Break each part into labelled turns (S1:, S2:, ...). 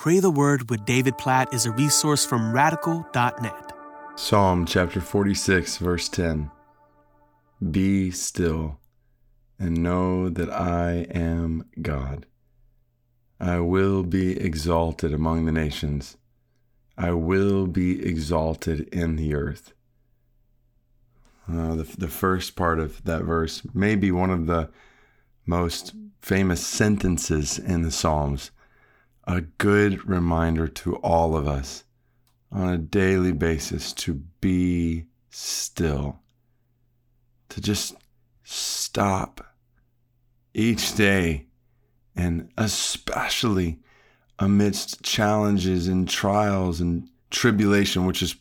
S1: Pray the Word with David Platt is a resource from radical.net.
S2: Psalm chapter 46, verse 10 Be still and know that I am God. I will be exalted among the nations. I will be exalted in the earth. Uh, the, the first part of that verse may be one of the most famous sentences in the Psalms, a good reminder to all of us on a daily basis to be still, to just stop each day, and especially amidst challenges and trials and tribulation, which is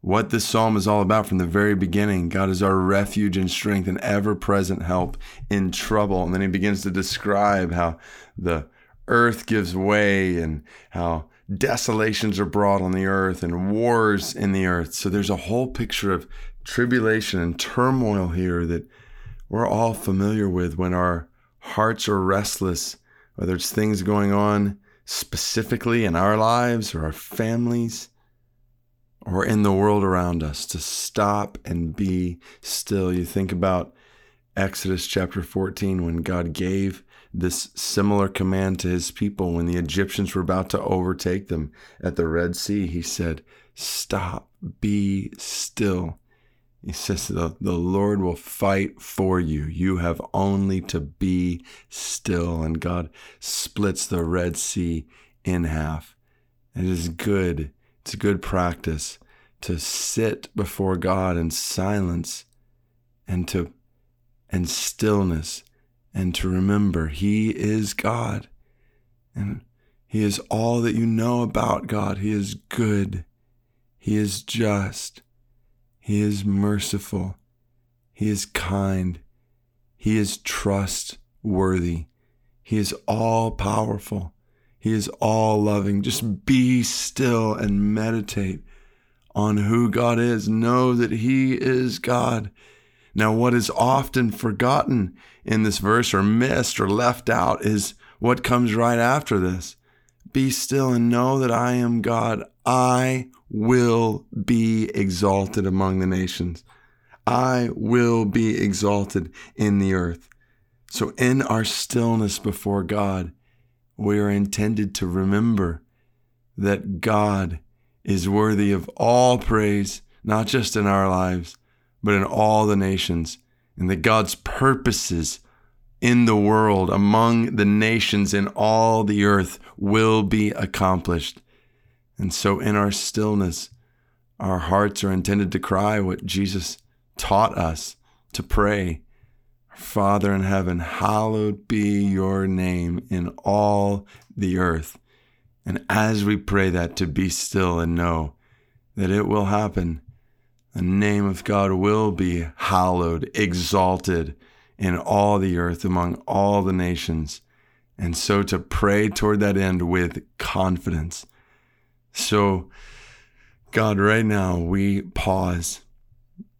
S2: what this psalm is all about from the very beginning. God is our refuge and strength and ever present help in trouble. And then he begins to describe how the earth gives way and how desolations are brought on the earth and wars in the earth. So there's a whole picture of tribulation and turmoil here that we're all familiar with when our hearts are restless, whether it's things going on specifically in our lives or our families or in the world around us to stop and be still. You think about Exodus chapter 14 when God gave this similar command to his people when the Egyptians were about to overtake them at the Red Sea. He said, Stop, be still. He says, the, the Lord will fight for you. You have only to be still. And God splits the Red Sea in half. It is good it's a good practice to sit before God in silence and to and stillness and to remember he is God and he is all that you know about God. He is good. He is just. He is merciful. He is kind. He is trustworthy. He is all powerful. He is all loving. Just be still and meditate on who God is. Know that He is God. Now, what is often forgotten in this verse or missed or left out is what comes right after this. Be still and know that I am God. I will be exalted among the nations. I will be exalted in the earth. So, in our stillness before God, we are intended to remember that God is worthy of all praise, not just in our lives, but in all the nations, and that God's purposes in the world, among the nations, in all the earth will be accomplished. And so, in our stillness, our hearts are intended to cry what Jesus taught us to pray Father in heaven, hallowed be your name in all the earth. And as we pray that, to be still and know that it will happen. The name of God will be hallowed, exalted in all the earth among all the nations. And so to pray toward that end with confidence. So, God, right now we pause.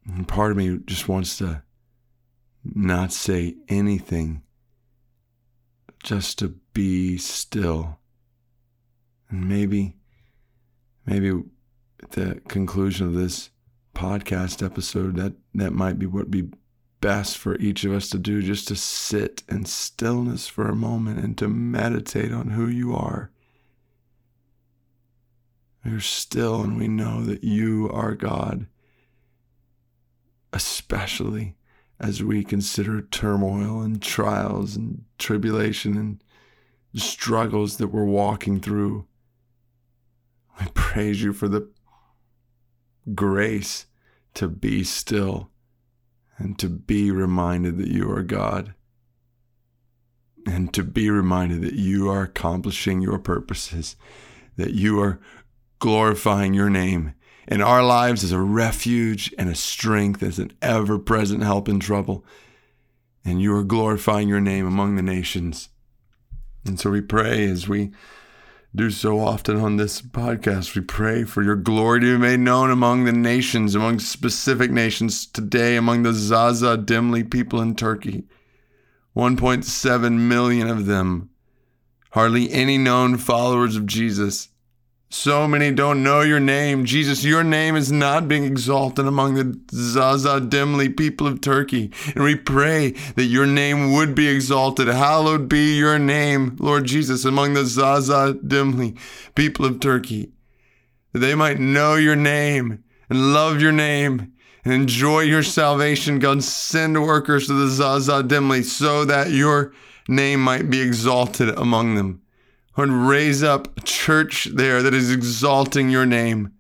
S2: And part of me just wants to not say anything, just to be still. And maybe, maybe at the conclusion of this podcast episode, that, that might be what be best for each of us to do, just to sit in stillness for a moment and to meditate on who you are. We're still and we know that you are God, especially as we consider turmoil and trials and tribulation and struggles that we're walking through. I praise you for the grace to be still and to be reminded that you are God and to be reminded that you are accomplishing your purposes, that you are glorifying your name in our lives as a refuge and a strength, as an ever present help in trouble. And you are glorifying your name among the nations. And so we pray as we do so often on this podcast. We pray for your glory to be made known among the nations, among specific nations today, among the Zaza Dimli people in Turkey. 1.7 million of them hardly any known followers of Jesus. So many don't know your name. Jesus, your name is not being exalted among the Zaza Dimli people of Turkey. And we pray that your name would be exalted. Hallowed be your name, Lord Jesus, among the Zaza Dimli people of Turkey. That they might know your name and love your name and enjoy your salvation. God, send workers to the Zaza Dimli so that your name might be exalted among them. Lord, raise up a church there that is exalting your name.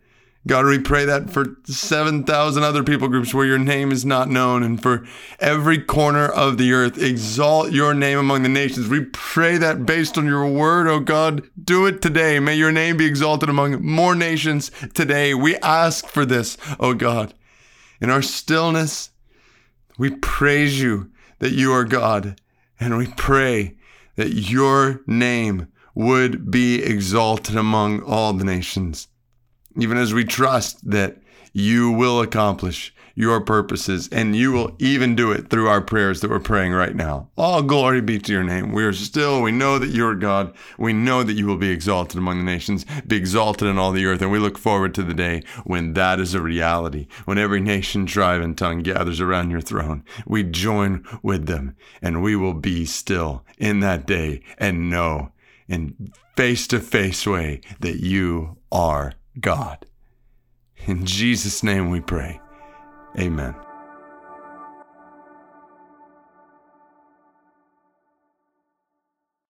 S2: God, we pray that for 7,000 other people groups where your name is not known and for every corner of the earth, exalt your name among the nations. We pray that based on your word, oh God, do it today. May your name be exalted among more nations today. We ask for this, oh God. In our stillness, we praise you that you are God and we pray that your name would be exalted among all the nations, even as we trust that you will accomplish your purposes and you will even do it through our prayers that we're praying right now. All glory be to your name. We are still, we know that you're God. We know that you will be exalted among the nations, be exalted in all the earth. And we look forward to the day when that is a reality, when every nation, tribe, and tongue gathers around your throne. We join with them and we will be still in that day and know in face to face way that you are God. In Jesus' name we pray. Amen.